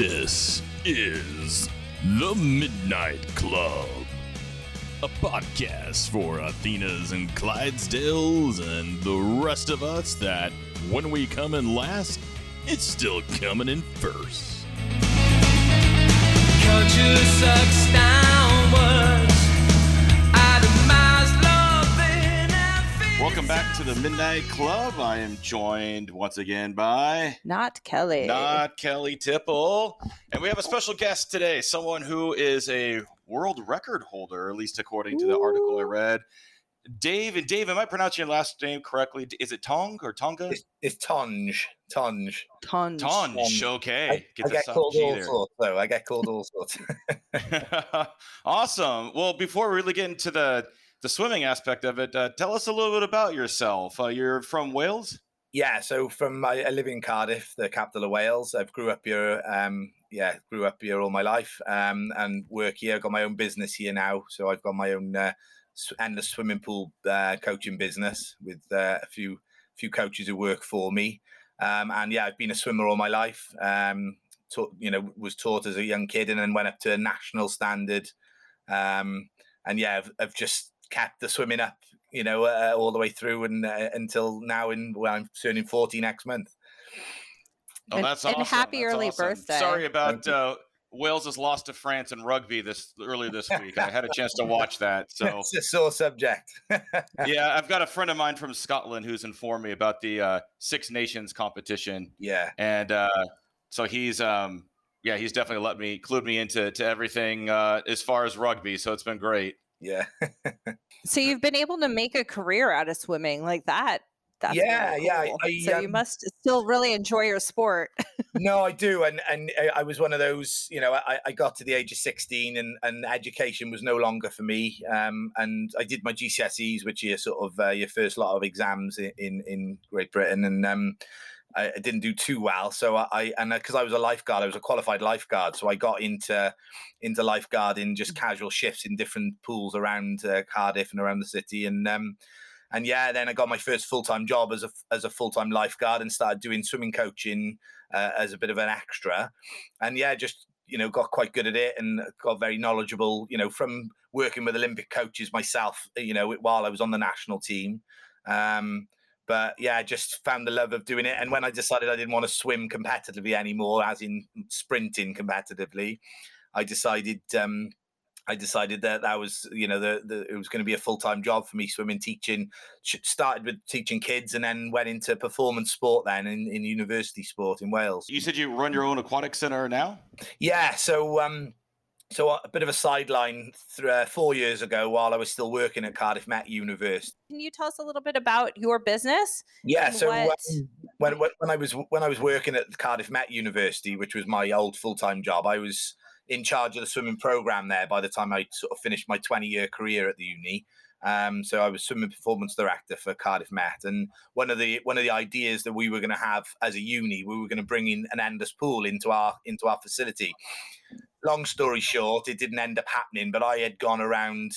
This is The Midnight Club, a podcast for Athenas and Clydesdales and the rest of us that when we come in last, it's still coming in first. Culture sucks downwards. Welcome back to the Midnight Club. I am joined once again by Not Kelly. not Kelly Tipple, and we have a special guest today. Someone who is a world record holder, at least according to the article I read. Dave and Dave, am I pronouncing your last name correctly? Is it Tong or Tonga? It's, it's Tonge. Tonge. Tonge. Tonge. Okay. I, Get I get called all there. sorts, though. I get called all sorts. awesome. Well, before we really get into the the swimming aspect of it, uh, tell us a little bit about yourself. Uh, you're from Wales. yeah, so from my, I live in Cardiff, the capital of Wales. I've grew up here. Um, yeah, grew up here all my life um, and work here. I've got my own business here now. So I've got my own uh, endless swimming pool uh, coaching business with uh, a few few coaches who work for me. Um, and yeah, I've been a swimmer all my life. Um, taught, you know, was taught as a young kid and then went up to a national standard. Um, and yeah, I've, I've just kept the swimming up, you know, uh, all the way through and uh, until now. In well, I'm turning 40 next month. Oh, And- that's and happy That's early awesome. birthday. Sorry about Thank you. uh, Wales's loss to France in rugby this earlier this week. I had a chance to watch that. So it's a sore subject. yeah, I've got a friend of mine from Scotland who's informed me about the uh, Six Nations competition, yeah, and uh, so he's um, yeah he's definitely let me clued me into to everything uh, as far as rugby. So it's been great. Yeah, So you've been able to make a career out of swimming like that. That's really Yeah, yeah, I- cool. So you um, must still really enjoy your sport. no, I do, and and I- I was one of those. You know, I, I got to the age of sixteen, and and education was no longer for me. Um, and I did my GCSEs, which are sort of uh, your first lot of exams in in, in Great Britain, and um, I, didn't do too well. So I, I and because I was a lifeguard, I was a qualified lifeguard, so I got into into lifeguarding just casual shifts in different pools around uh, Cardiff and around the city, and um, and yeah, then I got my first full time job as a as a full time lifeguard and started doing swimming coaching uh, as a bit of an extra, and yeah, just you know got quite good at it and got very knowledgeable. You know, from working with Olympic coaches myself, you know, while I was on the national team. Um, but yeah, I just found the love of doing it. And when I decided I didn't want to swim competitively anymore, as in sprinting competitively, I decided um, I decided that that was you know the, the it was going to be a full time job for me swimming teaching. Started with teaching kids and then went into performance sport then in, in university sport in Wales. You said you run your own aquatic center now. Yeah, so um, so a bit of a sideline. Uh, four years ago, while I was still working at Cardiff Met University. Can you tell us a little bit about your business? Yeah, so what- when, when when I was when I was working at Cardiff Met University, which was my old full time job, I was in charge of the swimming program there. By the time I sort of finished my twenty year career at the uni, um, so I was swimming performance director for Cardiff Met, and one of the one of the ideas that we were going to have as a uni, we were going to bring in an endless pool into our into our facility. Long story short, it didn't end up happening, but I had gone around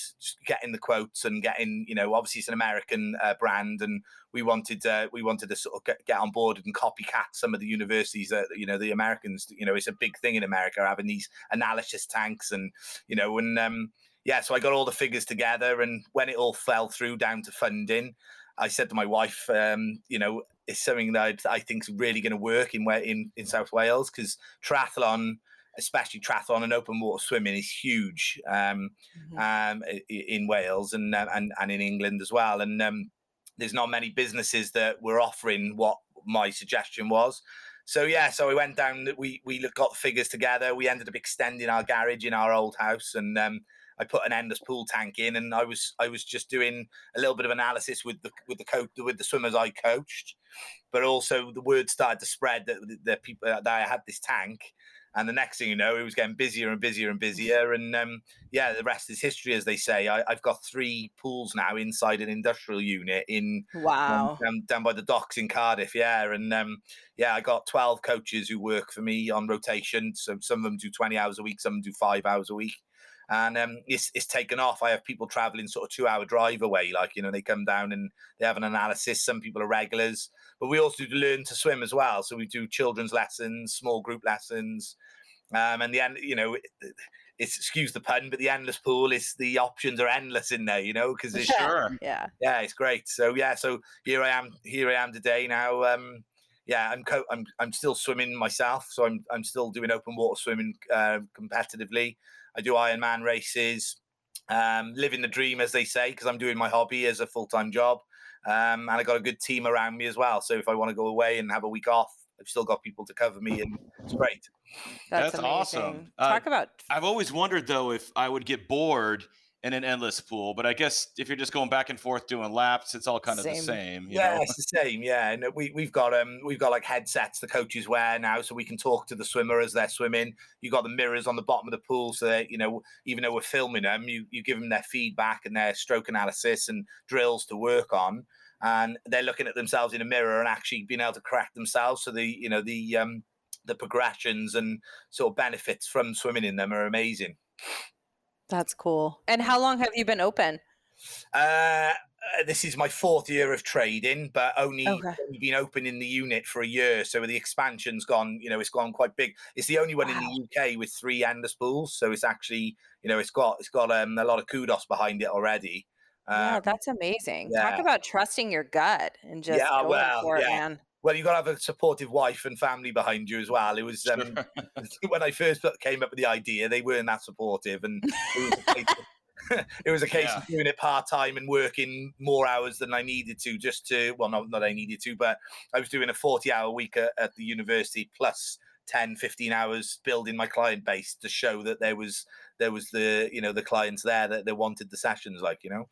getting the quotes and getting, you know, obviously it's an American uh, brand, and we wanted uh, we wanted to sort of get, get on board and copycat some of the universities that you know the Americans. You know, it's a big thing in America having these analysis tanks, and you know, and um, yeah, so I got all the figures together, and when it all fell through down to funding, I said to my wife, um, you know, it's something that I think is really going to work in in in South Wales because triathlon. Especially triathlon and open water swimming is huge um, Mhm. um, in Wales and, uh, and and in England as well. And um, there's not many businesses that were offering what my suggestion was. So yeah, so we went down. We we got the figures together. We ended up extending our garage in our old house, and um, I put an endless pool tank in. And I was I was just doing a little bit of analysis with the with the coach with the swimmers I coached, but also the word started to spread that the people that I had this tank. And the next thing you know, it was getting busier and busier and busier. And um, yeah, the rest is history, as they say. I, I've got three pools now inside an industrial unit in um, Wow. down, down by the docks in Cardiff. Yeah, and um, yeah, I got twelve coaches who work for me on rotation. So some of them do twenty hours a week, some do five hours a week. And um, it's it's taken off. I have people traveling sort of two hour drive away. Like you know, they come down and they have an analysis. Some people are regulars, but we also do learn to swim as well. So we do children's lessons, small group lessons, Um, and the end, you know, it- it's excuse the pun, but the endless pool is the options are endless in there, you know, because it's Sure. Yeah. yeah, it's great. So yeah, so here I am, here I am today now. Um, yeah, I'm co- I'm I'm still swimming myself, so I'm I'm still doing open water swimming uh, competitively. I do Ironman races, um, living the dream, as they say, because I'm doing my hobby as a full time job, um, and I got a good team around me as well. So if I want to go away and have a week off, I've still got people to cover me, and it's great. That's, That's amazing. awesome. Uh, Talk about I've always wondered though if I would get bored in an endless pool, but I guess if you're just going back and forth doing laps, it's all kind of the Same. same. You yeah, know? it's the same. Yeah, and we we've got um we've got like headsets the coaches wear now, so we can talk to the swimmer as they're swimming. You got the mirrors on the bottom of the pool, so that you know even though we're filming them, you you give them their feedback and their stroke analysis and drills to work on, and they're looking at themselves in a mirror and actually being able to correct themselves. So the you know the um the progressions and sort of benefits from swimming in them are amazing. That's cool. And how long have you been open? Uh, this is my fourth year of trading, but only, Okay. only been open in the unit for a year. So the expansion's gone, you know, it's gone quite big. It's the only one in the UK with three Endless pools. So it's actually, you know, it's got it's got um, a lot of kudos behind it already. yeah, Um, that's amazing. yeah. Talk about trusting your gut and just Yeah, going well, for it, man. Well, you've got to have a supportive wife and family behind you as well. It was um, when I first came up with the idea, they weren't that supportive, and it was a case of, it was a case of doing it part time and working more hours than I needed to, just to well, not not I needed to, but I was doing a forty hour week at, at the university plus 10 15 hours building my client base to show that there was there was the you know the clients there that they wanted the sessions like you know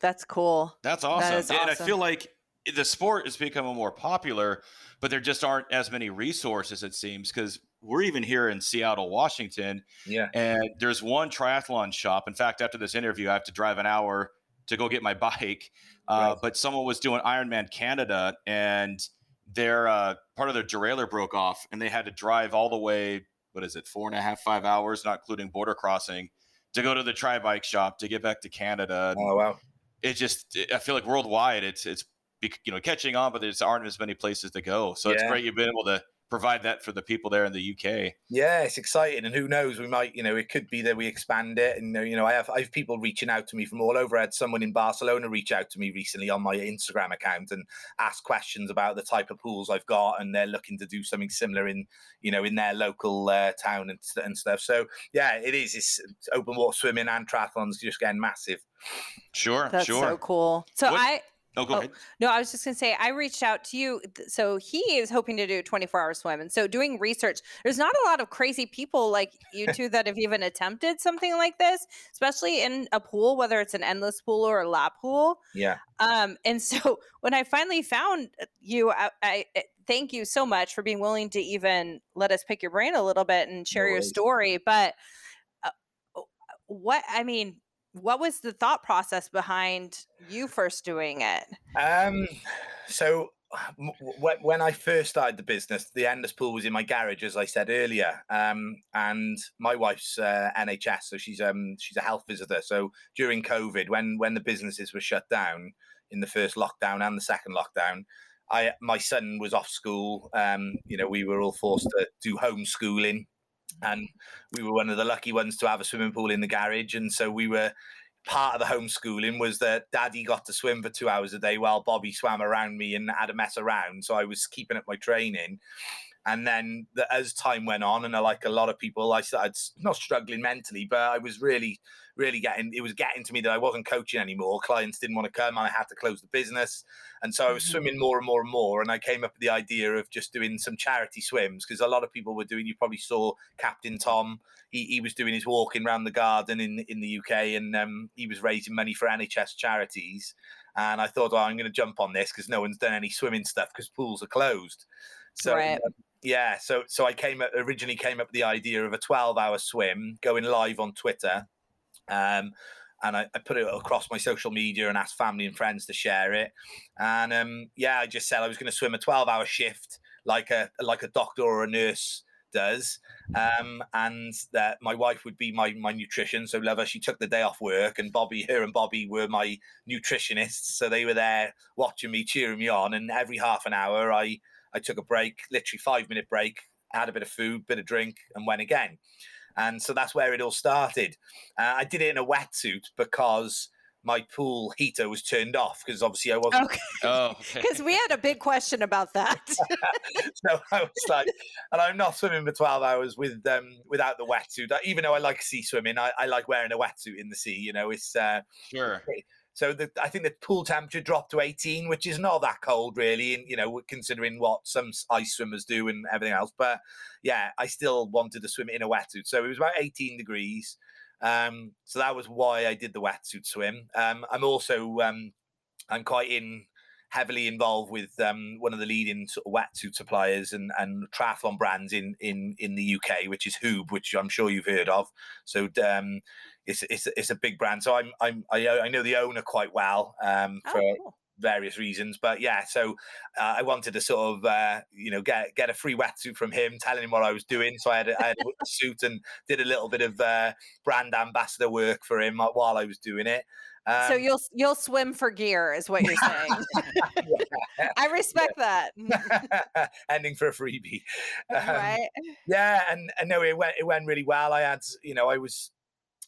That's cool. That's awesome. is Yeah, And I feel like the sport is becoming more popular, but there just aren't as many resources, it seems, because we're even here in Seattle, Washington, yeah and there's one triathlon shop. In fact, after this interview, I have to drive an hour to go get my bike. Uh, Right. But someone was doing Ironman Canada, and their uh, part of their derailleur broke off, and they had to drive all the way. What is it? Four and a half, five hours, not including border crossing, to go to the tri bike shop to get back to Canada. oh wow It just, I feel like worldwide, it's it's bec- you know catching on, but there aren't as many places to go. So it's great you've been able to provide that for the people there in the UK. Yeah, it's exciting, and who knows? We might, you know, it could be that we expand it. And you know, I have I have people reaching out to me from all over. I had someone in Barcelona reach out to me recently on my Instagram account and ask questions about the type of pools I've got, and they're looking to do something similar in, you know, in their local uh, town and, and stuff. So yeah, it is. It's, it's open water swimming and triathlons just getting massive. Sure, That's sure. so cool. So What- I oh, go Oh, ahead. no, I was just gonna say I reached out to you. So he is hoping to do a 24 hour swim, and so doing research. There's not a lot of crazy people like you two that have even attempted something like this, especially in a pool, whether it's an endless pool or a lap pool. Yeah, Um, and so when I finally found uh, you, I, I I thank you so much for being willing to even let us pick your brain a little bit and share your story. But uh, what I mean, what was the thought process behind you first doing it? Um, so when I first started the business, the Endless Pool was in my garage, as I said earlier. Um, and my wife's uh, NHS, so she's um she's a health visitor. So during COVID, when when the businesses were shut down in the first lockdown and the second lockdown, I my son was off school. Um, you know, we were all forced to do homeschooling, and we were one of the lucky ones to have a swimming pool in the garage, and so we were part of the homeschooling was that daddy got to swim for two hours a day while Bobby swam around me and had a mess around. So I was keeping up my training. And then the, as time went on, and like a lot of people, I started not struggling mentally, but I was really, really getting, it was getting to me that I wasn't coaching anymore. Clients didn't want to come. and I had to close the business. And so I was Mhm. swimming more and more and more. And I came up with the idea of just doing some charity swims because a lot of people were doing, you probably saw Captain Tom he, he was doing his walking around the garden in in the UK, and um, he was raising money for NHS charities. And I thought, oh, I'm going to jump on this because no one's done any swimming stuff because pools are closed. So Right. um, yeah, so so I came up, originally came up with the idea of a 12 hour swim going live on Twitter. Um, and I, I put it across my social media and asked family and friends to share it. And um, yeah, I just said I was going to swim a 12 hour shift like a like a doctor or a nurse does um, and that my wife would be my my nutrition. So love her. She took the day off work, and Bobby, her and Bobby were my nutritionists. So they were there watching me, cheering me on. And every half an hour, I I took a break, literally five minute break, had a bit of food, bit of drink, and went again. And so that's where it all started. Uh, I did it in a wetsuit because my pool heater was turned off because obviously I wasn't. Okay, Oh, okay. because we had a big question about that. So I was like, and I'm not swimming for 12 hours with um without the wetsuit. Even though I like sea swimming, I, I like wearing a wetsuit in the sea. You know, it's uh, sure. So the, I think the pool temperature dropped to 18, which is not that cold really, and you know, considering what some ice swimmers do and everything else. But yeah, I still wanted to swim in a wetsuit. So it was about 18 degrees. Um, so that was why I did the wetsuit swim. Um, I'm also um, I'm quite in heavily involved with um, one of the leading sort of wetsuit suppliers and, and triathlon brands in, in in the UK, which is Huub, which I'm sure you've heard of. So um, it's it's it's a big brand. So I'm I'm I, I know the owner quite well um, for Oh, cool. various reasons. But yeah, so uh, I wanted to sort of uh, you know get get a free wetsuit from him, telling him what I was doing. So I had a, I had a suit and did a little bit of uh, brand ambassador work for him while I was doing it. Um, so you'll you'll swim for gear, is what you're saying. I respect that. ending for a freebie. Um, right? Yeah, and, and no, it went it went really well. I had, you know, I was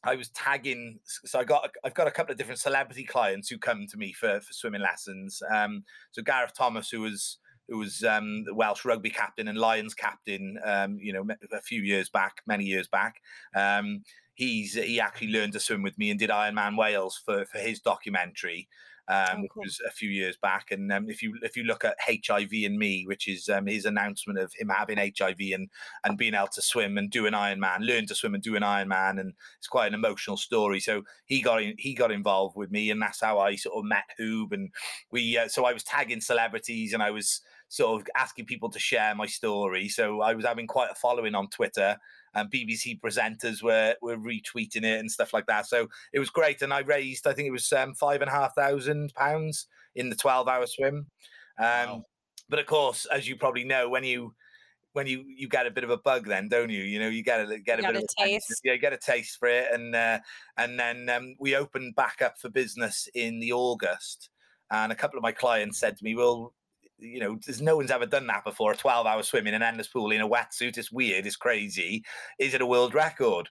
I was tagging, so I got I've got a couple of different celebrity clients who come to me for for swimming lessons. Um, so Gareth Thomas, who was who was um, the Welsh rugby captain and Lions captain, um, you know, a few years back, many years back. Um, he's he actually learned to swim with me and did Ironman Wales for for his documentary. Um, Oh, which was a few years back, and um, if you if you look at HIV and me, which is um, his announcement of him having HIV and and being able to swim and do an Ironman, learn to swim and do an Ironman, and it's quite an emotional story. So he got in, he got involved with me, and that's how I sort of met Huub, and we. Uh, so I was tagging celebrities, and I was sort of asking people to share my story. So I was having quite a following on Twitter, and BBC presenters were were retweeting it and stuff like that. So it was great, and I raised I think it was um, five and a half thousand pounds in the twelve hour swim. Um, Wow. But of course, as you probably know, when you when you you get a bit of a bug, then don't you? You know, you get a get a Got bit a of attention. taste. Yeah, get a taste for it, and uh, and then um, we opened back up for business in the August, and a couple of my clients said to me, "Well." You know, there's no one's ever done that before. A 12 hour swim in an endless pool in a wetsuit. It's weird. It's crazy. Is it a world record?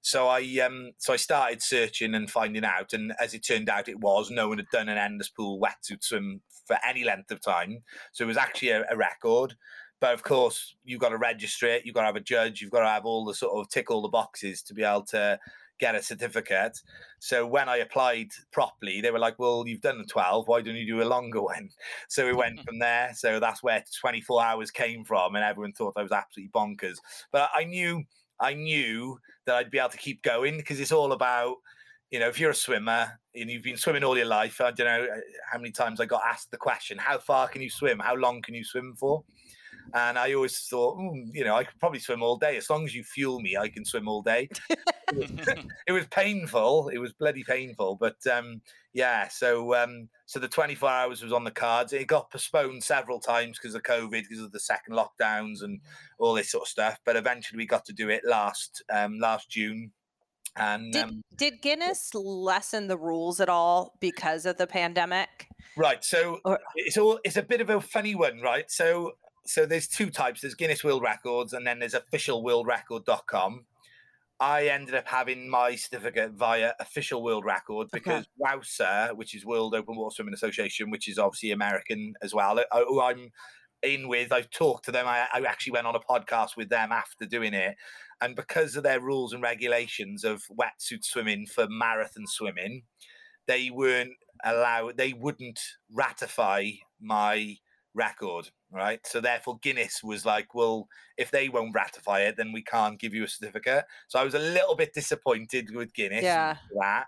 So I um so I started searching and finding out, and as it turned out, it was no one had done an endless pool wetsuit swim for any length of time. So it was actually a, a record. But of course, you've got to register it. You've got to have a judge. You've got to have all the sort of tick all the boxes to be able to get a certificate. So when I applied properly, they were like, "Well, you've done the 12. Why don't you do a longer one?" So we went from there. So that's where 24 hours came from, and everyone thought I was absolutely bonkers. But I knew, I knew that I'd be able to keep going because it's all about, you know, if you're a swimmer and you've been swimming all your life. I don't know uh, how many times I got asked the question, "How far can you swim? How long can you swim for?" And I always thought, "Mm, you know, I could probably swim all day as long as you fuel me. I can swim all day. it was painful. It was bloody painful. But um, yeah, so um, so the 24 hours was on the cards. It got postponed several times because of COVID, because of the second lockdowns and all this sort of stuff. But eventually, we got to do it last um, last June. And Did um, did Guinness lessen the rules at all because of the pandemic? Right. So Or- it's all it's a bit of a funny one, right? So so there's two types. There's Guinness World Records and then there's officialworldrecord.com. I ended up having my certificate via official world record Okay. because WOWSA, which is World Open Water Swimming Association, which is obviously American as well, uh, who I'm in with. I've talked to them. I, I actually went on a podcast with them after doing it. And because of their rules and regulations of wetsuit swimming for marathon swimming, they weren't allowed, they wouldn't ratify my record, right? So therefore, Guinness was like, well, if they won't ratify it, then we can't give you a certificate. So I was a little bit disappointed with Guinness Yeah. that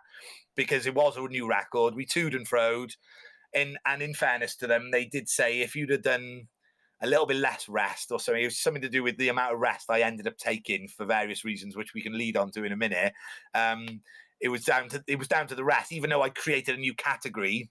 because it was a new record. We toed and froed. And, and in fairness to them, they did say if you'd have done a little bit less rest or something, it was something to do with the amount of rest I ended up taking for various reasons, which we can lead on to in a minute. Um, it was down to it was down to the rest. Even though I created a new category,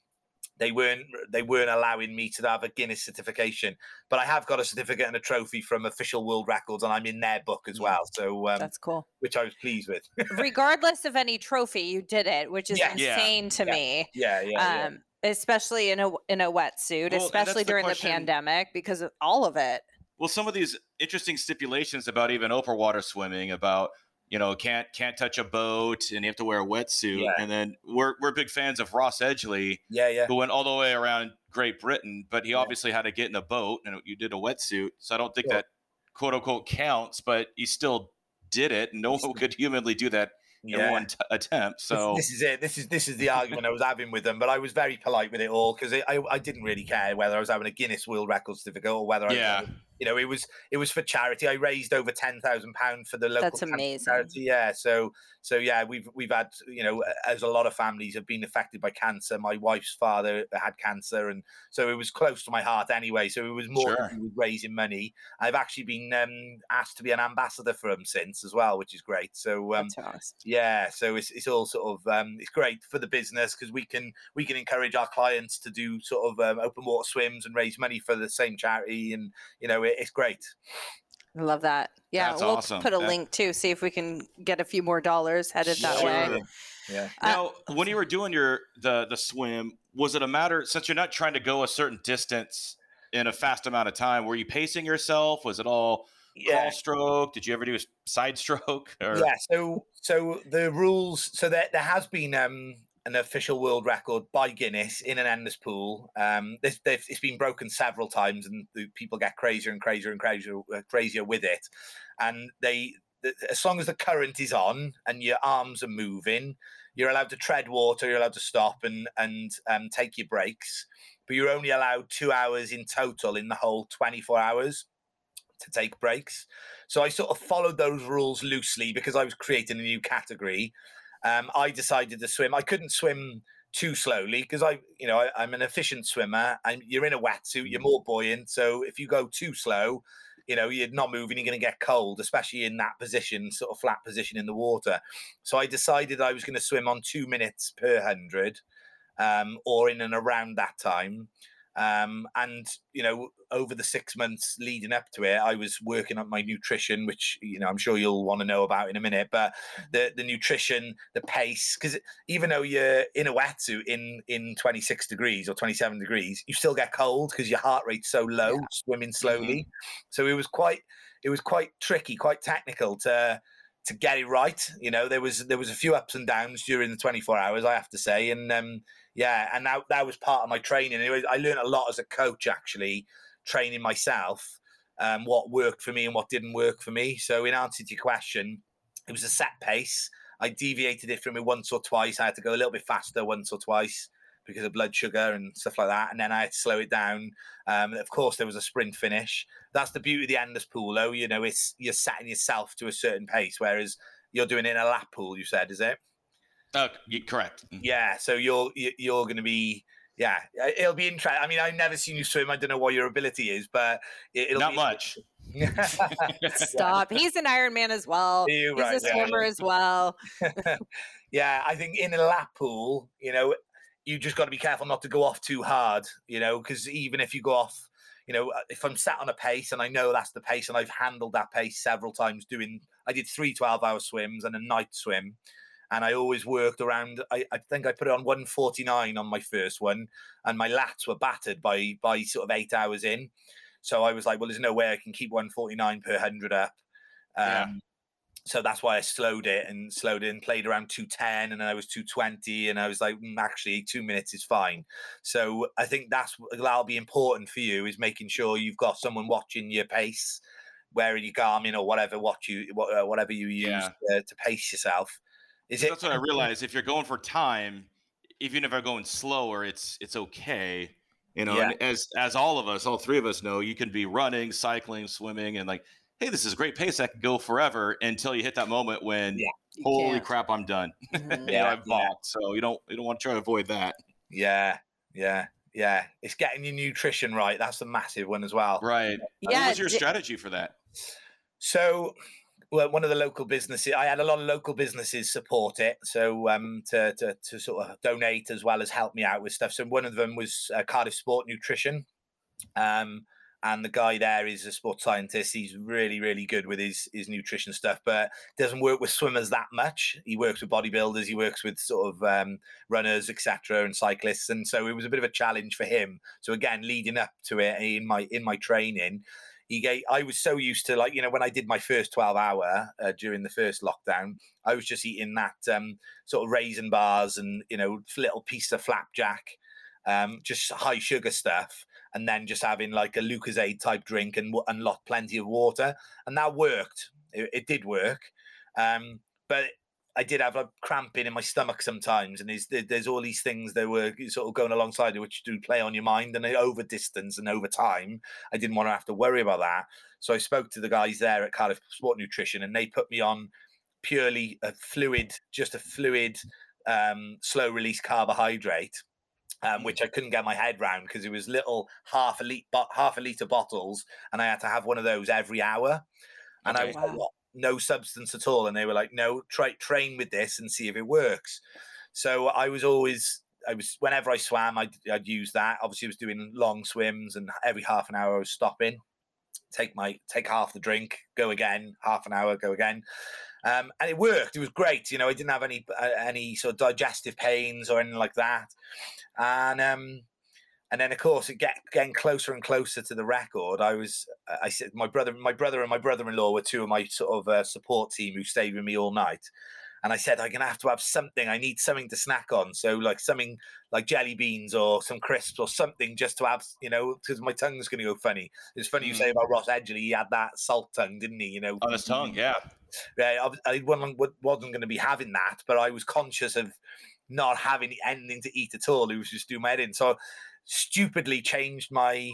they weren't they weren't allowing me to have a Guinness certification. But I have got a certificate and a trophy from Official World Records, and I'm in their book as well. So um, That's cool. which I was pleased with. Regardless of any trophy, you did it, which is Yeah. Yeah. insane to Yeah. me. yeah, yeah, yeah. Um, especially in a in a wetsuit, Well, and that's especially the during question- the pandemic because of all of it. well, some of these interesting stipulations about even open water swimming, about you know can't can't touch a boat and you have to wear a wetsuit, Yeah. and then we're we're big fans of Ross Edgley, Yeah, yeah. who went all the way around Great Britain, but he Yeah. obviously had to get in a boat and you did a wetsuit, so I don't think Sure. that quote unquote counts, but he still did it, no one could humanly do that in Yeah. one t- attempt. So this, is it. This is this is the argument I was having with them, but I was very polite with it all because I, I didn't really care whether I was having a Guinness World Record certificate or whether I was Yeah. Having- you know, it was it was for charity. I raised over ten thousand pounds for the local That's amazing. charity. Yeah, so so yeah, we've we've had you know, as a lot of families have been affected by cancer. My wife's father had cancer, and so it was close to my heart anyway. So it was more Sure. to raising money. I've actually been um, asked to be an ambassador for them since as well, which is great. So um, awesome. yeah so it's, it's all sort of um, it's great for the business because we can we can encourage our clients to do sort of um, open water swims and raise money for the same charity and you know it, it's great I love that. Yeah, That's we'll awesome. put a Yeah. link too. See if we can get a few more dollars headed that way. Sure. yeah Uh, Now, when you were doing your the the swim, was it a matter since you're not trying to go a certain distance in a fast amount of time? Were you pacing yourself? Was it all yeah crawl stroke? Did you ever do a side stroke? Or yeah so so the rules so there, there has been um an official world record by Guinness in an endless pool. Um, it's been broken several times, and the people get crazier and crazier and crazier, uh, crazier with it. And they, th- as long as the current is on and your arms are moving, you're allowed to tread water. You're allowed to stop and and um, take your breaks, but you're only allowed two hours in total in the whole 24 hours to take breaks. So I sort of followed those rules loosely because I was creating a new category. Um, I decided to swim. I couldn't swim too slowly because I, you know, I, I'm an efficient swimmer. And you're in a wetsuit, you're more buoyant. So if you go too slow, you know, you're not moving, you're going to get cold, especially in that position, sort of flat position in the water. So I decided I was going to swim on two minutes per hundred, um, or in and around that time. Um, and you know, over the six months leading up to it, I was working on my nutrition, which you know I'm sure you'll want to know about in a minute. But the the nutrition, the pace, because even though you're in a wetsuit in in 26 degrees or 27 degrees, you still get cold because your heart rate's so low, swimming slowly. So it was quite it was quite tricky, quite technical to to get it right. You know, there was there was a few ups and downs during the 24 hours, I have to say, and um, yeah, and that that was part of my training. Was, I learned a lot as a coach, actually, training myself, um, what worked for me and what didn't work for me. So, in answer to your question, it was a set pace. I deviated it from it once or twice. I had to go a little bit faster once or twice because of blood sugar and stuff like that. And then I had to slow it down. Um, of course, there was a sprint finish. That's the beauty of the endless pool, though. You know, it's you're setting yourself to a certain pace, whereas you're doing it in a lap pool. You said, is it? Y- correct. Yeah. So you're you- you're going to be. Yeah, it'll be interesting. I mean, I've never seen you swim. I don't know what your ability is, but it, it'll Not be much. Stop. He's an Iron Man as well. You He's right, a yeah. swimmer as well. yeah, I think in a lap pool, you know, you just got to be careful not to go off too hard, you know, because even if you go off, you know, uh, if I'm sat on a pace and I know that's the pace and I've handled that pace several times doing, I did three 12 hour swims and a night swim. And I always worked around. I, I think I put it on 149 on my first one, and my lats were battered by by sort of eight hours in. So I was like, well, there's no way I can keep 149 per hundred up. Um, Yeah. So that's why I slowed it and slowed it and played around 210 and then I was 220 and I was like, "Mm, actually, two minutes is fine. So I think that's that'll be important for you is making sure you've got someone watching your pace, wearing your Garmin or whatever, watch you uh, whatever you use Yeah. uh, to pace yourself. Is it? That's what I realized. If you're going for time, even if you're going slower, it's it's okay. You know, Yeah. and as as all of us, all three of us know, you can be running, cycling, swimming, and like, hey, this is a great pace. I could go forever until you hit that moment when, Yeah. Holy can't. crap, I'm done. Mhm. Yeah, I've balked. So you don't you don't want to try to avoid that. Yeah, yeah, yeah. It's getting your nutrition right. That's a massive one as well. Right. Yeah. what was your strategy for that? So, well, one of the local businesses, I had a lot of local businesses support it, so um, to, to to sort of donate as well as help me out with stuff. So one of them was uh, Cardiff Sport Nutrition, um, and the guy there is a sports scientist. He's really really good with his his nutrition stuff, but doesn't work with swimmers that much. He works with bodybuilders, he works with sort of um, runners, etc., and cyclists, and so it was a bit of a challenge for him. So again, leading up to it in my in my training he gave. I was so used to like you know when I did my first twelve hour uh, during the first lockdown, I was just eating that um, sort of raisin bars and you know little piece of flapjack, um, just high sugar stuff, and then just having like a Lucozade type drink and and lot plenty of water, and that worked. It, it did work, um, but I did have a cramping in my stomach sometimes, and there's there's all these things that were sort of going alongside it, which do play on your mind, and over distance and over time, I didn't want to have to worry about that. So I spoke to the guys there at Cardiff Sport Nutrition, and they put me on purely a fluid, just a fluid, um, slow release carbohydrate. Um, which I couldn't get my head round because it was little half a liter, half a liter bottles, and I had to have one of those every hour. And I was like, Wow. "What? no substance at all. And they were like, no, try train with this and see if it works. So I was always, I was, whenever I swam, I'd, I'd use that. Obviously, I was doing long swims and every half an hour I was stopping, take my, take half the drink, go again, half an hour, go again. Um, and it worked. It was great. You know, I didn't have any, uh, any sort of digestive pains or anything like that. And, um, and then of course it get getting closer and closer to the record i was i said my brother my brother and my brother-in-law were two of my sort of uh, support team who stayed with me all night and i said i'm gonna have to have something i need something to snack on so like something like jelly beans or some crisps or something just to have you know because my tongue's gonna go funny it's funny you Mm. say about ross edgley he had that salt tongue didn't he you know On his tongue, yeah. yeah, I, I wasn't, to be having that, but I was conscious of not having anything to eat at all. It was just doing my head in. So, stupidly changed my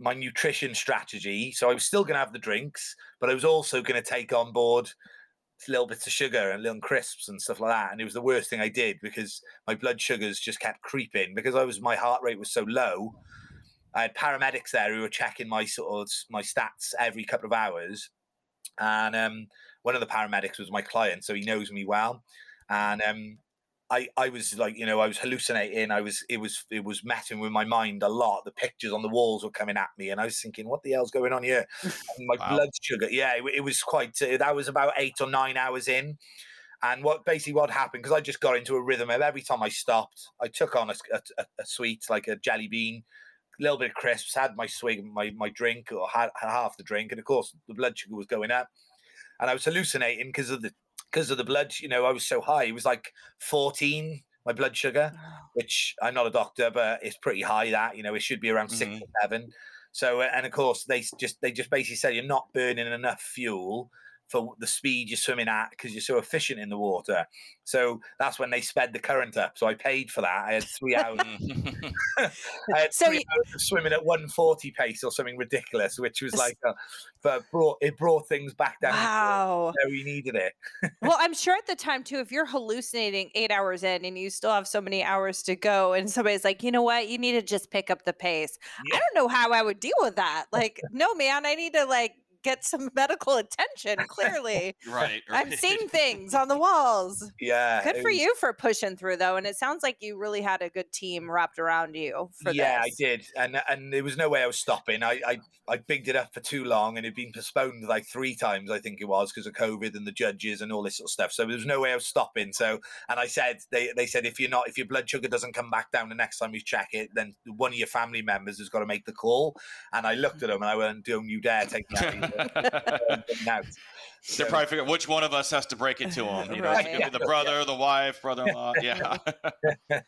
my nutrition strategy. So I was still going to have the drinks, but I was also going to take on board little bits of sugar and little crisps and stuff like that. And it was the worst thing I did because my blood sugars just kept creeping because I was my heart rate was so low. I had paramedics there who were checking my sort of my stats every couple of hours, and um, one of the paramedics was my client, so he knows me well. And um, I, I was like, you know, I was hallucinating. I was, it was, it was messing with my mind a lot. The pictures on the walls were coming at me, and I was thinking, what the hell's going on here? And my Wow. blood sugar, yeah, it, it was quite. Uh, that was about eight or nine hours in. And what basically what happened because I just got into a rhythm of every time I stopped, I took on a sweet like a jelly bean, a little bit of crisps, had my swig, my my drink, or had, had half the drink, and of course the blood sugar was going up, and I was hallucinating because of the because of the blood. You know, I was so high; it was like fourteen. My blood sugar, which I'm not a doctor, but it's pretty high. That you know, it should be around six Mhm. or seven. So, and of course, they just they just basically say you're not burning enough fuel for the speed you're swimming at because you're so efficient in the water. So that's when they sped the current up. So I paid for that. I had three hours. I had So three you- hours of swimming at 140 pace or something ridiculous, which was like, a, but brought it brought things back down. to Wow. Where we needed it. well, I'm sure at the time too, if you're hallucinating eight hours in and you still have so many hours to go, and somebody's like, you know what, you need to just pick up the pace. Yeah. I don't know how I would deal with that. Like, no, man, I need to like get some medical attention. Clearly, right. I'm seeing things on the walls. Yeah. Good for was- you for pushing through though, and it sounds like you really had a good team wrapped around you for yeah, this. I did, and and there was no way I was stopping. I I, I bigged it up for too long, and it'd been postponed like three times, I think it was, because of COVID and the judges and all this sort of stuff. So there was no way I was stopping. So, and I said they they said if you're not if your blood sugar doesn't come back down the next time you check it, then one of your family members has got to make the call. And I looked mm. at them and I went, "Don't you dare take me out." of here." out. They're probably figuring which one of us has to break it to them. You know, it's Right. gonna be the brother, the wife, brother-in-law. Yeah.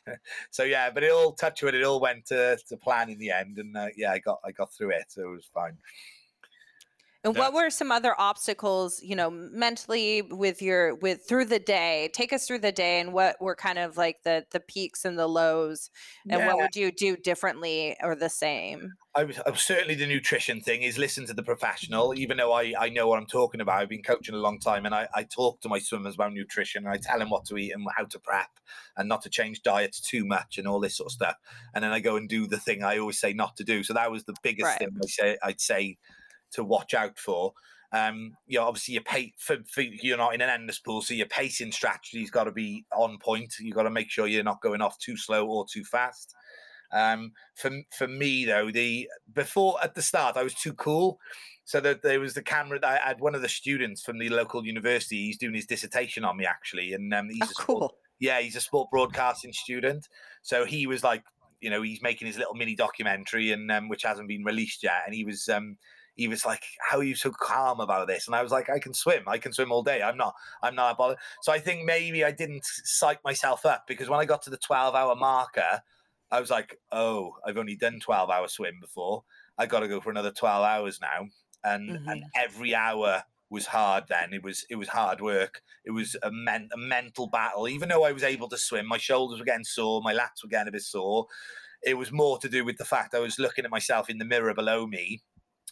so yeah, but it all touch wood, it all went to, to plan in the end, and uh, yeah, I got I got through it, so it was fine. And what were some other obstacles, you know, mentally with your with through the day? Take us through the day and what were kind of like the the peaks and the lows and what would you do differently or the same? I was, I certainly the nutrition thing is listen to the professional, even though I, I know what I'm talking about. I've been coaching a long time and I, I talk to my swimmers about nutrition and I tell them what to eat and how to prep and not to change diets too much and all this sort of stuff. And then I go and do the thing I always say not to do. So that was the biggest Right. thing I say, I'd say to watch out for. Um, you know, obviously your pace for, for you're not in an endless pool, so your pacing strategy's got to be on point. You've got to make sure you're not going off too slow or too fast. Um, for for me though, the before at the start I was too cool. So that there was the camera. I had one of the students from the local university. He's doing his dissertation on me actually, and um, he's Oh, a sport- cool. yeah, he's a sport broadcasting student. So he was like, you know, he's making his little mini documentary, and um, which hasn't been released yet. And he was, um, he was like, "How are you so calm about this?" And I was like, "I can swim. I can swim all day. I'm not. I'm not bothered." So I think maybe I didn't psych myself up because when I got to the 12 hour marker, I was like, "Oh, I've only done 12 hour swim before. I got to go for another 12 hours now." And and mm-hmm. every hour was hard. Then it was it was hard work. It was a, men- a mental battle. Even though I was able to swim, my shoulders were getting sore, my lats were getting a bit sore. It was more to do with the fact I was looking at myself in the mirror below me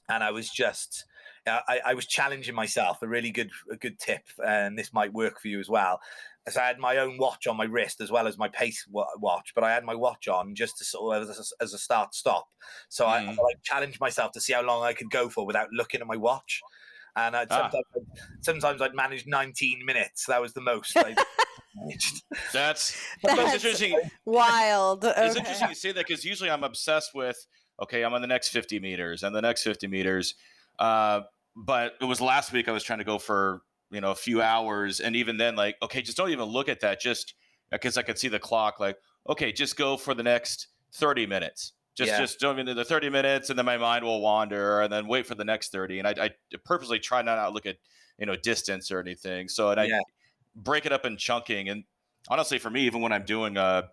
and I was just uh, I, I was challenging myself. A really good a good tip, and this might work for you as well. As I had my own watch on my wrist as well as my pace watch, but I had my watch on just to sort of as a, as a start stop. So I, I Mm. like challenged myself to see how long I could go for without looking at my watch. And I'd, Ah. sometimes, I'd, sometimes I'd manage 19 minutes. That was the most. I managed. That's that's That's interesting. wild. It's interesting you say that because usually I'm obsessed with okay, I'm on the next 50 meters and the next 50 meters. Uh, but it was last week I was trying to go for you know a few hours, and even then, like okay, just don't even look at that. Just because I could see the clock, like okay, just go for the next 30 minutes. Just Yeah. just don't even do the 30 minutes, and then my mind will wander, and then wait for the next 30. And I, I purposely try not to look at you know distance or anything. So and I Yeah. break it up in chunking. And honestly, for me, even when I'm doing a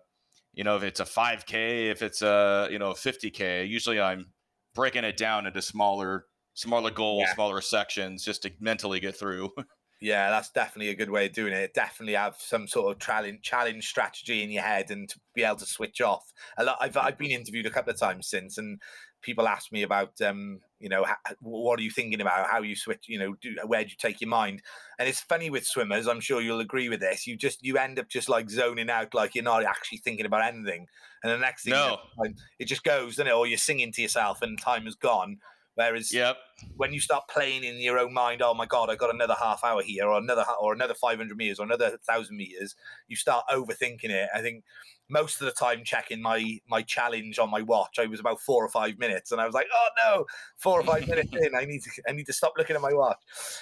you know, if it's a 5K, if it's a you know 50K, usually I'm breaking it down into smaller smaller goals, Yeah. smaller sections, just to mentally get through. Yeah, that's definitely a good way of doing it. Definitely have some sort of challenge challenge strategy in your head and to be able to switch off. A lot. I've I've been interviewed a couple of times since, and people ask me about um, you know, ha- what are you thinking about? How you switch? You know, do, where do you take your mind? And it's funny with swimmers. I'm sure you'll agree with this. You just you end up just like zoning out, like you're not actually thinking about anything. And the next thing, you know, No. it just goes, doesn't it? Or you're singing to yourself, and time is gone. Whereas yep. when you start playing in your own mind, oh my god, I got another half hour here, or another or another 500 meters, or another thousand meters, you start overthinking it. I think most of the time, checking my my challenge on my watch, I was about four or five minutes, and I was like, oh no, four or five minutes in, I need to I need to stop looking at my watch.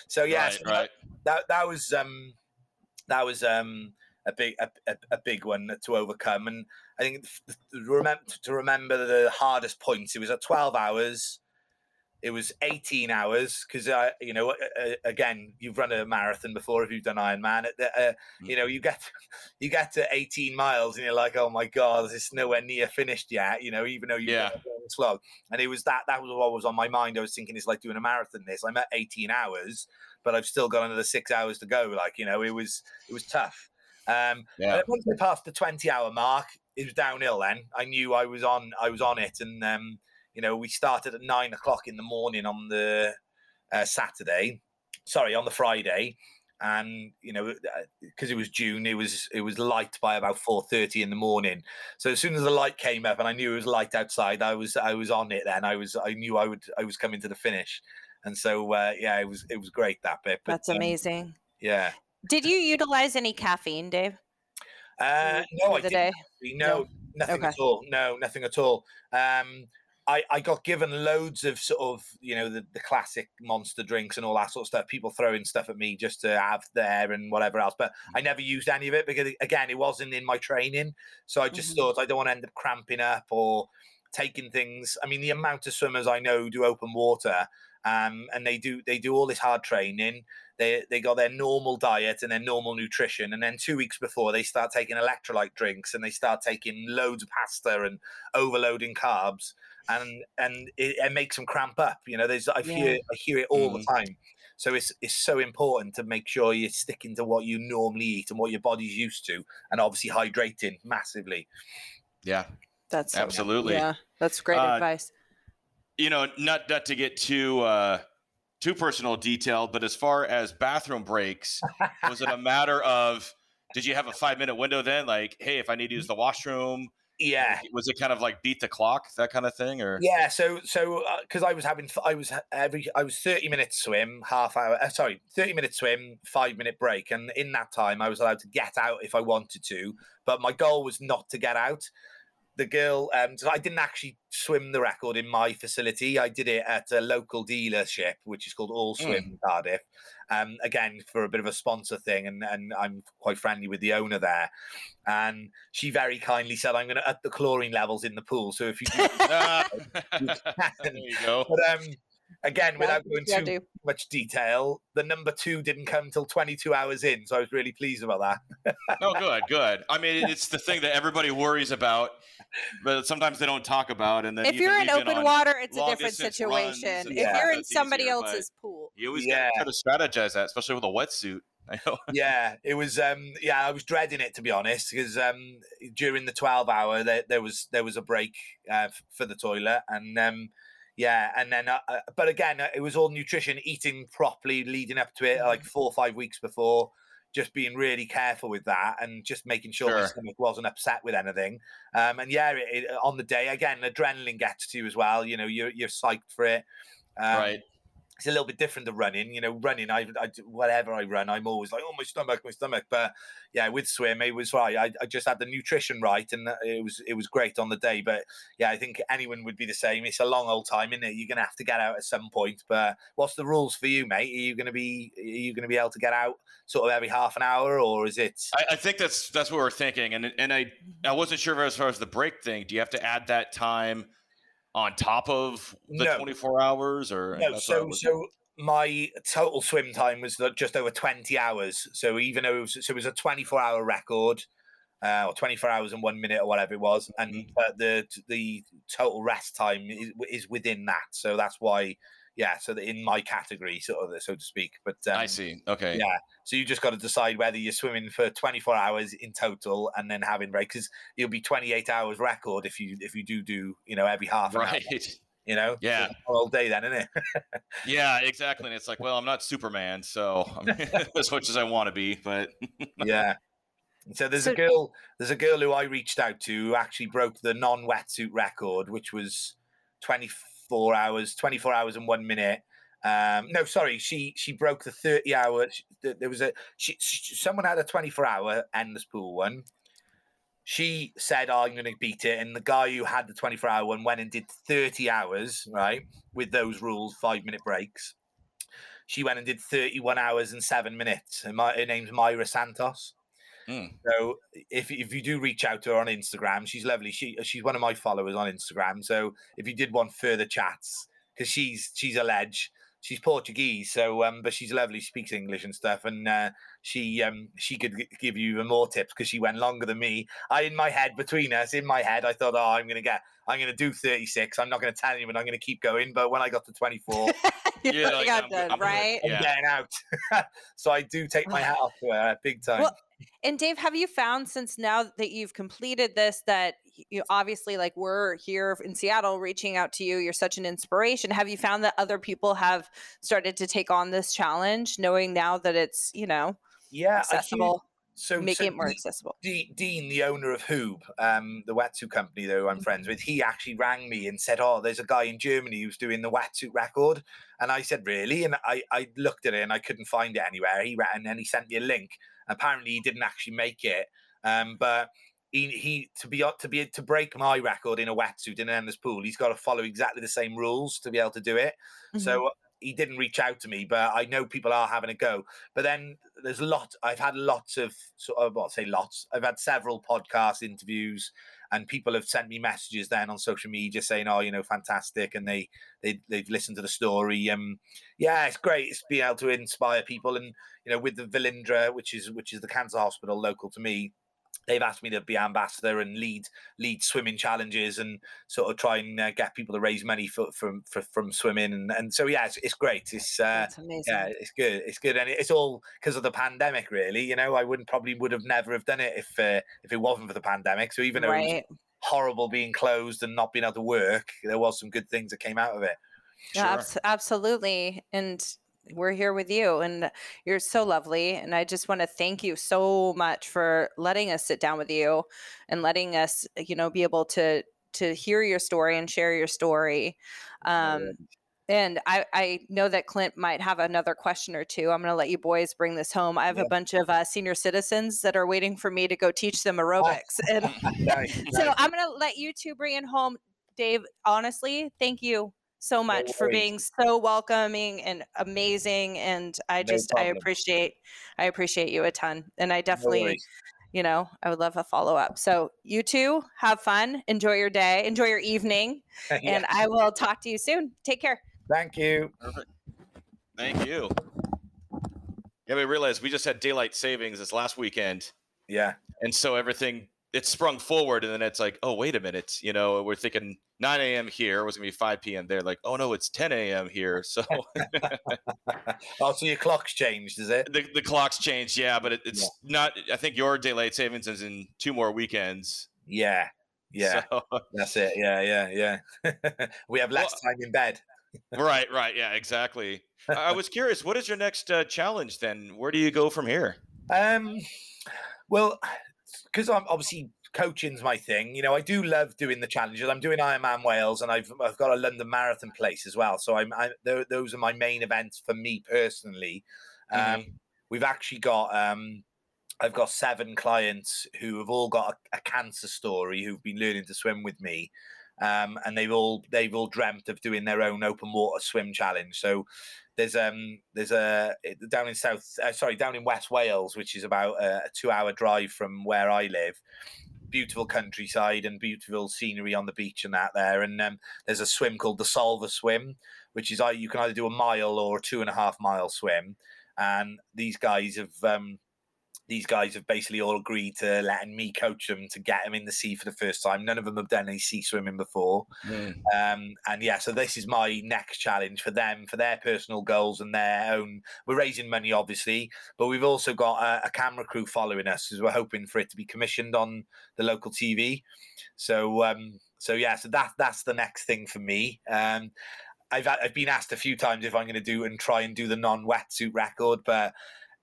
So yeah, right, so right. that that was um that was um a big a, a, a big one to overcome and i think th- th- remember to remember the hardest points it was at 12 hours it was 18 hours because uh, you know uh, again you've run a marathon before if you've done ironman uh, uh, you know you get you get to 18 miles and you're like oh my god it's nowhere near finished yet you know even though you've Yeah. done a long slog and it was that that was what was on my mind i was thinking it's like doing a marathon this i'm at 18 hours but I've still got another six hours to go. Like you know, it was it was tough. Um, Yeah. once I passed the twenty hour mark, it was downhill. Then I knew I was on I was on it, and um, you know, we started at nine o'clock in the morning on the uh, Saturday. Sorry, on the Friday. And you know, because it was June, it was it was light by about four thirty in the morning. So as soon as the light came up, and I knew it was light outside, I was I was on it. Then I was I knew I would I was coming to the finish and so uh, yeah, it was it was great that bit. But, That's um, amazing. yeah. Did you utilize any caffeine, Dave? Uh, no, I didn't. day. actually. No, nothing Okay. at all. No, nothing at all. Um, I, I got given loads of sort of you know the, the classic monster drinks and all that sort of stuff. People throwing stuff at me just to have there and whatever else, but I never used any of it because again, it wasn't in my training. So I just Mhm. thought I don't want to end up cramping up or taking things. I mean, the amount of swimmers I know do open water, um, and they do they do all this hard training. They they got their normal diet and their normal nutrition, and then two weeks before they start taking electrolyte drinks and they start taking loads of pasta and overloading carbs, and and it, it makes them cramp up. You know, there's I Yeah. hear I hear it all Mm. the time. So it's it's so important to make sure you're sticking to what you normally eat and what your body's used to, and obviously hydrating massively. Yeah. That's Absolutely. Yeah, that's great Uh, advice. you know, not not to get too uh too personal detailed, but as far as bathroom breaks, was it a matter of did you have a five minute window then? Like, hey, if I need to use the washroom, Yeah, was it kind of like beat the clock, that kind of thing, or Yeah, so so because I was having i was every I was thirty minutes swim, half hour. Uh, sorry, thirty minute swim, five minute break, and in that time I was allowed to get out if I wanted to. But my goal was not to get out. The girl, um, so I didn't actually swim the record in my facility. I did it at a local dealership, which is called All Swim in Cardiff. Um, again for a bit of a sponsor thing, and and I'm quite friendly with the owner there. And she very kindly said, "I'm going to up the chlorine levels in the pool. So if you do Ah, there you go. but um again, Yeah, without going yeah, too much detail, the number two didn't come until 22 hours in, so I was really pleased about that. Oh, good, good. I mean, it's the thing that everybody worries about, but sometimes they don't talk about. And then If you're in open water, it's a different situation. If stuff, you're in somebody easier, else's pool, You always Yeah. got to strategize that, especially with a wetsuit. Yeah, it was. Um, yeah, I was dreading it to be honest, because um, during the 12 hour there, there was there was a break uh, f- for the toilet, and um, yeah, and then uh, uh, but again, uh, it was all nutrition, eating properly leading up to it, like four or five weeks before. Just being really careful with that, and just making sure my stomach wasn't upset with anything. Um, and yeah, it, it, on the day again, adrenaline gets to you as well. You know, you're you're psyched for it. Um, right. It's a little bit different to running. You know, running, I, I whatever I run, I'm always like, oh, my stomach, my stomach. But yeah, with swim, it was right. I, I just had the nutrition right, and it was it was great on the day. But yeah, I think anyone would be the same. It's a long old time, isn't it? You're gonna have to get out at some point. But what's the rules for you, mate? Are you gonna be are you gonna be able to get out sort of every half an hour, or is it? I, I think that's that's what we're thinking, and and I I wasn't sure as far as the break thing. Do you have to add that time on top of the No. 24 hours, or No, that's what I so so my total swim time was just over twenty hours. So even though it was, so it was a twenty-four hour record, uh, or twenty-four hours and one minute or whatever it was, and Mm-hmm. uh, the the total rest time is, is within that. So that's why, yeah. So in my category, sort of, so to speak. But um, I see. Okay. yeah. So you just got to decide whether you're swimming for 24 hours in total and then having breaks because you'll be 28 hours record if you if you do do you know every half an hour. Right. You know, Yeah. all day then, isn't it? Yeah, exactly. And it's like, well, I'm not Superman, so I'm as much as I want to be, but yeah. So there's So- a girl. There's a girl who I reached out to who actually broke the non-wetsuit record, which was 24 hours, 24 hours and one minute. Um, no, sorry, she she broke the 30 hours. There was a she, she someone had a 24 hour endless pool one. She said, oh, "I'm going to beat it," and the guy who had the 24 hour one went and did 30 hours, right, with those rules, five minute breaks. She went and did 31 hours and seven minutes. And my, her name's Myra Santos. Mm. So if if you do reach out to her on Instagram, she's lovely. She she's one of my followers on Instagram. So if you did want further chats, because she's she's a ledge. She's Portuguese, so um, but she's lovely. She speaks English and stuff, and uh, she um she could g- give you even more tips because she went longer than me. I in my head between us, in my head, I thought, oh, I'm gonna get, I'm gonna do 36. I'm not gonna tell anyone. I'm gonna keep going. But when I got to 24, you Yeah, like, got I'm- done, I'm right? I'm Yeah. getting out. so I do take my hat off to her big time. Well, And Dave, have you found since now that you've completed this that you obviously like we're here in Seattle reaching out to you, you're such an inspiration. Have you found that other people have started to take on this challenge knowing now that it's, you know, yeah, accessible, So making so it more accessible? De- Dean, the owner of Huub, um, the wetsuit company though I'm friends with, he actually rang me and said, "Oh, there's a guy in Germany who's doing the wetsuit record." And I said, "Really?" And I, I looked at it and I couldn't find it anywhere. He ran and then he sent me a link. Apparently, he didn't actually make it, um, but he, he to be to be to break my record in a wetsuit in an endless pool, he's got to follow exactly the same rules to be able to do it. Mhm. So he didn't reach out to me, but I know people are having a go. But then there's a lot. I've had lots of sort of, well, I'll say lots. I've had several podcast interviews, and people have sent me messages then on social media saying, "Oh, you know, fantastic," and they they they've listened to the story. Um, yeah, it's great. It's being able to inspire people, and you know, with the Velindre, which is which is the cancer hospital local to me. They've asked me to be ambassador and lead lead swimming challenges and sort of try and uh, get people to raise money for, from for, from swimming and, and so yeah it's, it's great it's uh, amazing. yeah it's good it's good and it's all because of the pandemic really you know i wouldn't probably would have never have done it if uh, if it wasn't for the pandemic so even though it was horrible being closed and not being able to work there was some good things that came out of it Yeah, Sure. absolutely. And we're here with you, and you're so lovely. And I just want to thank you so much for letting us sit down with you and letting us, you know, be able to to hear your story and share your story. Um, and I, I know that Clint might have another question or two. I'm going to let you boys bring this home. I have a bunch of uh, senior citizens that are waiting for me to go teach them aerobics. And Nice, so nice. I'm going to let you two bring it home. Dave, honestly, thank you so much for being so welcoming and amazing. And I No just, I appreciate, I appreciate you a ton. And I definitely, worries. you know, I would love a follow up. So you two have fun, enjoy your day, enjoy your evening, Yeah. and I will talk to you soon. Take care. Thank you. Perfect. Thank you. Yeah, we realized we just had daylight savings this last weekend, Yeah. and so everything it sprung forward, and then it's like, oh wait a minute, you know, we're thinking 9 a.m. here It was gonna be 5 p.m. there. Like, oh no, it's 10 a.m. here. So Oh, so your clock's changed, is it? the, the clocks changed, yeah, but it, it's not. I think your daylight savings is in two more weekends. Yeah. Yeah. So, That's it. Yeah. Yeah. Yeah. we have less Well- time in bed. right, right, yeah, exactly. I I was curious, what is your next uh, challenge then? Where do you go from here? Um, well, because I'm obviously coaching's my thing. You know, I do love doing the challenges. I'm doing Ironman Wales, and I've I've got a London Marathon place as well. So I'm I, tho- those are my main events for me personally. Um, Mhm. We've actually got um, I've got seven clients who have all got a, a cancer story who've been learning to swim with me. Um, and they've all they've all dreamt of doing their own open water swim challenge. So there's um there's a down in south uh, sorry down in West Wales, which is about a, a two hour drive from where I live. Beautiful countryside and beautiful scenery on the beach and that there. And um, there's a swim called the Solva Swim, which is uh, you can either do a mile or a two and a half mile swim. And these guys have um, these guys have basically all agreed to letting me coach them to get them in the sea for the first time. None of them have done any sea swimming before. Um, and yeah, so this is my next challenge for them, for their personal goals and their own. We're raising money, obviously, but we've also got a, a camera crew following us because we're hoping for it to be commissioned on the local TV. So, um, so yeah, so that that's the next thing for me. Um, I've I've been asked a few times if I'm going to do and try and do the non-wetsuit record, but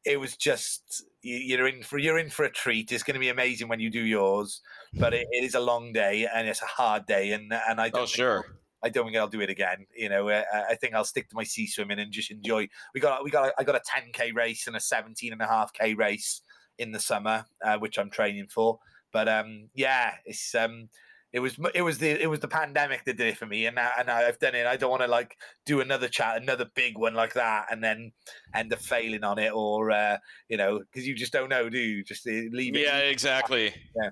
it was just you- you're in for you're in for a treat. It's going to be amazing when you do yours, but it, it is a long day and it's a hard day, and and I don't Oh, sure. I don't think I'll do it again. You know, uh, I think I'll stick to my sea swimming and just enjoy. We got we got I got a 10k race and a 17 and a half k race in the summer, uh, which I'm training for. But um, yeah, it's um, it was it was the it was the pandemic that did it for me, and now and now I've done it. I don't want to like do another chat, another big one like that, and then end up failing on it, or uh, you know, because you just don't know, do you? Just uh, leave it. Yeah, exactly. Yeah.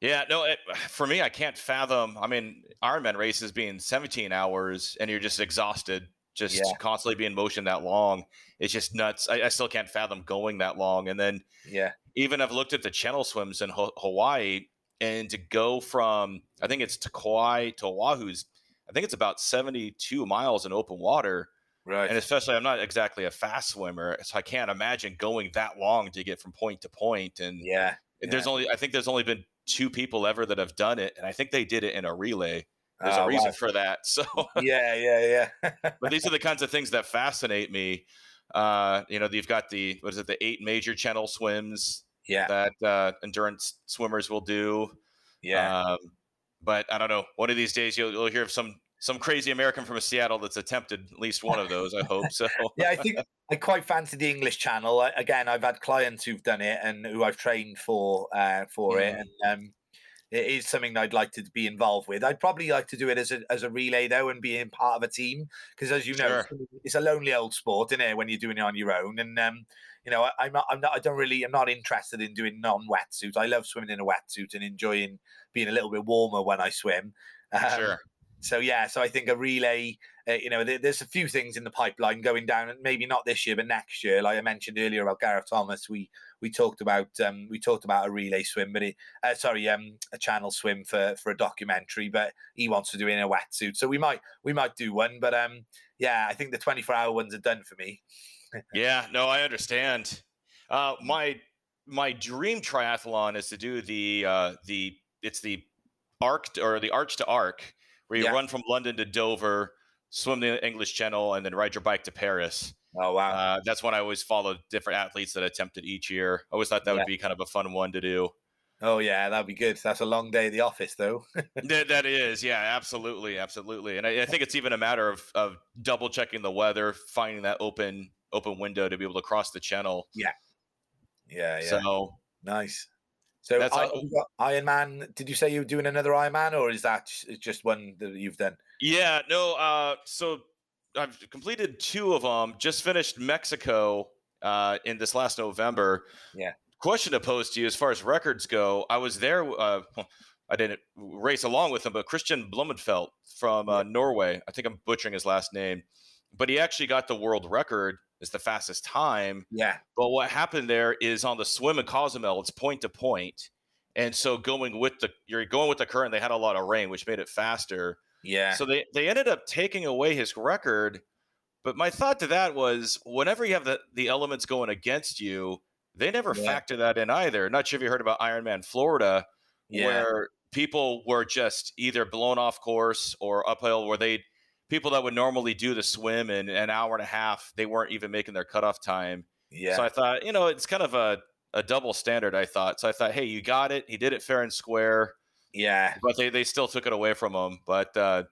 Yeah, no, it, for me, I can't fathom. I mean, Ironman races being 17 hours and you're just exhausted, just Yeah. constantly being in motion that long. It's just nuts. I, I still can't fathom going that long. And then Yeah, even I've looked at the channel swims in Ho- Hawaii and to go from, I think it's to Kauai to Oahu's, I think it's about 72 miles in open water. right. And especially, I'm not exactly a fast swimmer, so I can't imagine going that long to get from point to point. And yeah, there's only, I think there's only been two people ever that have done it, and I think they did it in a relay. There's Oh, a reason wow. for that. So, yeah, yeah, yeah. but these are the kinds of things that fascinate me. Uh, you know, you've got the what is it, the eight major channel swims yeah, that uh, endurance swimmers will do. yeah. Um, but I don't know. One of these days, you'll, you'll hear of some some crazy American from Seattle that's attempted at least one of those. I hope so. yeah, I think I quite fancy the English channel. I, again, I've had clients who've done it and who I've trained for uh, for it, Mhm. and um, it is something I'd like to be involved with. I'd probably like to do it as a as a relay though, and being part of a team because, as you know, Sure. it's a lonely old sport, isn't it? When you're doing it on your own, and um, you know, I, I'm not, I'm not, I don't really, I'm not interested in doing non-wetsuit. I love swimming in a wetsuit and enjoying being a little bit warmer when I swim. Um, sure. so yeah, so I think a relay, uh, you know, there, there's a few things in the pipeline going down, and maybe not this year, but next year. Like I mentioned earlier about Gareth Thomas, we we talked about um, we talked about a relay swim, but it, uh, sorry, um, a channel swim for for a documentary, but he wants to do it in a wetsuit, so we might we might do one, but um, yeah, I think the 24 hour ones are done for me. Yeah, no, I understand. Uh, my my dream triathlon is to do the uh, the it's the arc to- or the arch to arc where you Yeah. run from London to Dover, swim the English Channel, and then ride your bike to Paris. Oh wow, Uh, that's when I always followed different athletes that attempted each year. I always thought that Yeah. would be kind of a fun one to do. oh yeah, that'd be good. That's a long day at the office though. that, that is, yeah, absolutely, absolutely. And I, I think it's even a matter of, of double checking the weather, finding that open open window to be able to cross the channel. yeah, yeah, yeah. So nice. So That's I, all- have you got Iron Man. Did you say you were doing another Iron Man, or is that just one that you've done? Yeah, no. Uh, so I've completed two of them. Just finished Mexico uh, in this last November. Yeah. Question to pose to you as far as records go. I was there uh, I didn't race along with him, but Kristian Blummenfelt from uh, Norway. I think I'm butchering his last name, but he actually got the world record as the fastest time. Yeah. But what happened there is on the swim in Cozumel, it's point to point, and so going with the you're going with the current. They had a lot of rain, which made it faster. Yeah. So they they ended up taking away his record. But my thought to that was, whenever you have the the elements going against you, they never Yeah. factor that in either. Not sure if you heard about Ironman Florida, yeah. where people were just either blown off course or uphill, where they people that would normally do the swim in an hour and a half, they weren't even making their cutoff time. yeah. So I thought, you know, it's kind of a a double standard. I thought. So I thought, hey, you got it. He did it fair and square, yeah. but they they still took it away from him. But uh,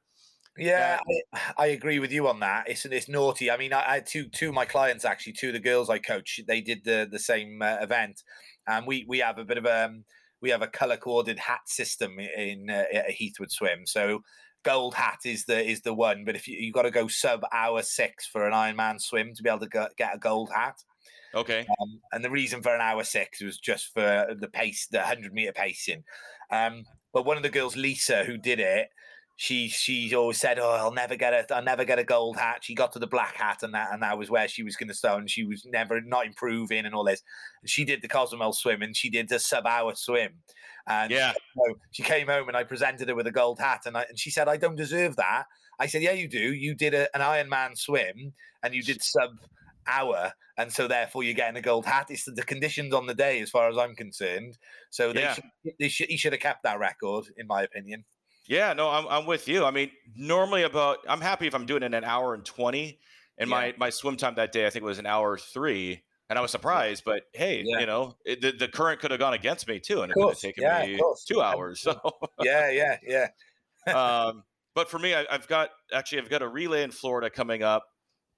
Yeah, I, I agree with you on that. It's it's naughty. I mean, I, I had two two of my clients actually, two of the girls I coach. They did the the same uh, event, and we we have a bit of a um, we have a color coded hat system in uh, Heathwood Swim. So gold hat is the is the one, but if you you got to go sub hour six for an Ironman swim to be able to go, get a gold hat. okay, Um, and the reason for an hour six was just for the pace, the hundred meter pacing. Um, but one of the girls, Lisa, who did it, she she always said, "Oh, I'll never get a, I'll never get a gold hat." She got to the black hat, and that and that was where she was going to start. And she was never not improving and all this. And she did the Cozumel swim, and she did the sub hour swim. And yeah, so she came home, and I presented her with a gold hat, and I, and she said, "I don't deserve that." I said, "Yeah, you do. You did a, an Ironman swim, and you did sub hour, and so therefore you're getting a gold hat. It's the conditions on the day, as far as I'm concerned. So they, Yeah. should, they should, he should have kept that record, in my opinion. Yeah. No, I'm I'm with you. I mean, normally about I'm happy if I'm doing it in an hour and twenty, and my my swim time that day I think was an hour three. And I was surprised, but hey, Yeah. you know, it, the, the current could have gone against me too, and it could have taken yeah, me course. two hours. So, yeah, yeah, yeah. um, but for me, I, I've got actually I've got a relay in Florida coming up,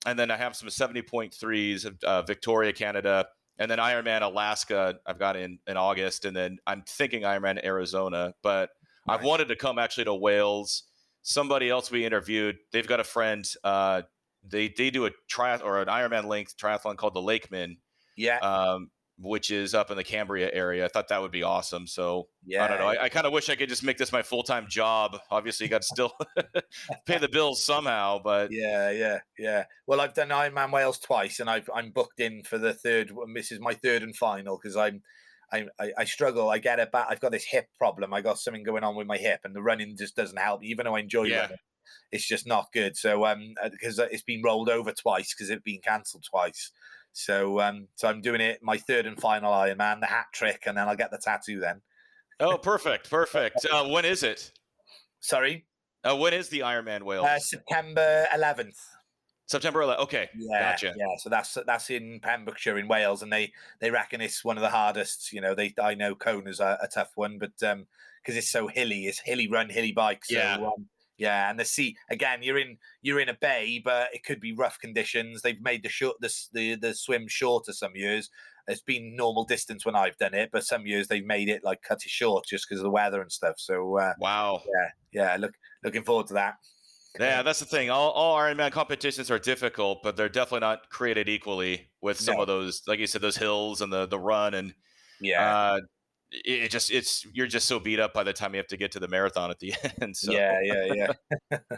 and then I have some seventy point threes of uh, Victoria, Canada, and then Ironman Alaska. I've got in in August, and then I'm thinking Ironman Arizona. But I've wanted to come actually to Wales. Somebody else we interviewed, they've got a friend. Uh, they they do a triath or an Ironman length triathlon called the Lakeman, Yeah, um, which is up in the Cambria area. I thought that would be awesome. So yeah. I don't know. I, I kind of wish I could just make this my full time job. Obviously, you got to still pay the bills somehow, but Yeah, yeah, yeah. Well, I've done Ironman Wales twice, and I've, I'm booked in for the third. This is my third and final because I'm, I, I, I struggle. I get it back. I've got this hip problem. I got something going on with my hip, and the running just doesn't help. Even though I enjoy Yeah. running, it's just not good. So, um, because it's been rolled over twice because it's been cancelled twice. So, um, so I'm doing it my third and final Ironman, the hat trick, and then I'll get the tattoo. Then, oh, perfect, perfect. Uh, when is it? sorry, Uh, when is the Ironman Wales? uh, September 11th. September 11th. Okay, Yeah, gotcha. yeah. So that's that's in Pembrokeshire in Wales, and they they reckon it's one of the hardest. You know, they I know Kona's a, a tough one, but um, because it's so hilly, it's hilly run, hilly bike. So, Yeah. um, yeah, and the sea again. You're in you're in a bay, but it could be rough conditions. They've made the short the the, the swim shorter some years. It's been normal distance when I've done it, but some years they've made it like cut it short just because of the weather and stuff. So uh, Wow. Yeah, yeah, look looking forward to that. Yeah, that's the thing. All, all Ironman competitions are difficult, but they're definitely not created equally with some No. of those, like you said, those hills and the the run and Yeah, uh, it, it just it's you're just so beat up by the time you have to get to the marathon at the end. So yeah, yeah, yeah.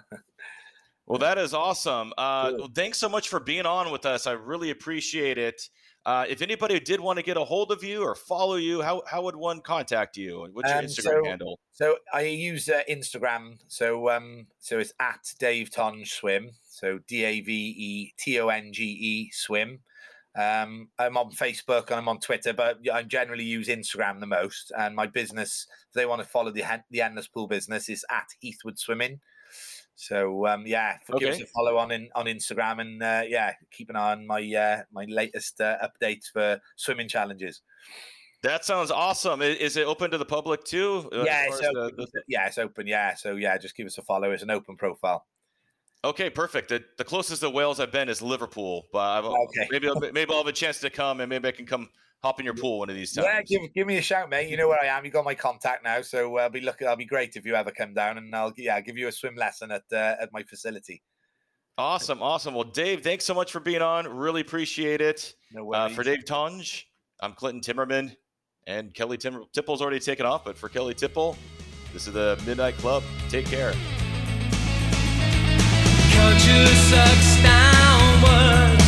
Well, that is awesome. Uh, Good. well, thanks so much for being on with us. I really appreciate it. Uh, if anybody did want to get a hold of you or follow you, how, how would one contact you? What's your Um, Instagram so- handle? So I use uh, Instagram. So um, so it's at Dave Tonge Swim. So D A V E T O N G E Swim. Um, I'm on Facebook and I'm on Twitter, but I generally use Instagram the most. And my business, if they want to follow the the endless pool business, is at Heathwood Swimming. So um, yeah, f- give us a follow on in, on Instagram and uh, yeah, keep an eye on my uh, my latest uh, updates for swimming challenges. That sounds awesome. Is, it open to the public too? uh, yeah, it's the- open. the- yeah, it's open. Yeah, so yeah, just give us a follow. It's an open profile. okay, perfect. The, the closest to Wales I've been is Liverpool, but I've, Okay. maybe maybe I'll have a chance to come and maybe I can come hop in your pool one of these times. Yeah, give give me a shout, mate. You know where I am. You got my contact now, so uh, I'll be looking. I'll be great if you ever come down, and I'll yeah give you a swim lesson at uh, at my facility. Awesome, awesome. Well, Dave, thanks so much for being on. Really appreciate it. No Uh, worries. for Dave Tonge, I'm Clinton Timmerman, and Kelly Tim- Tipple's already taken off, but for Kelly Tipple, This is the Midnight Club. Take care. Culture sucks downward.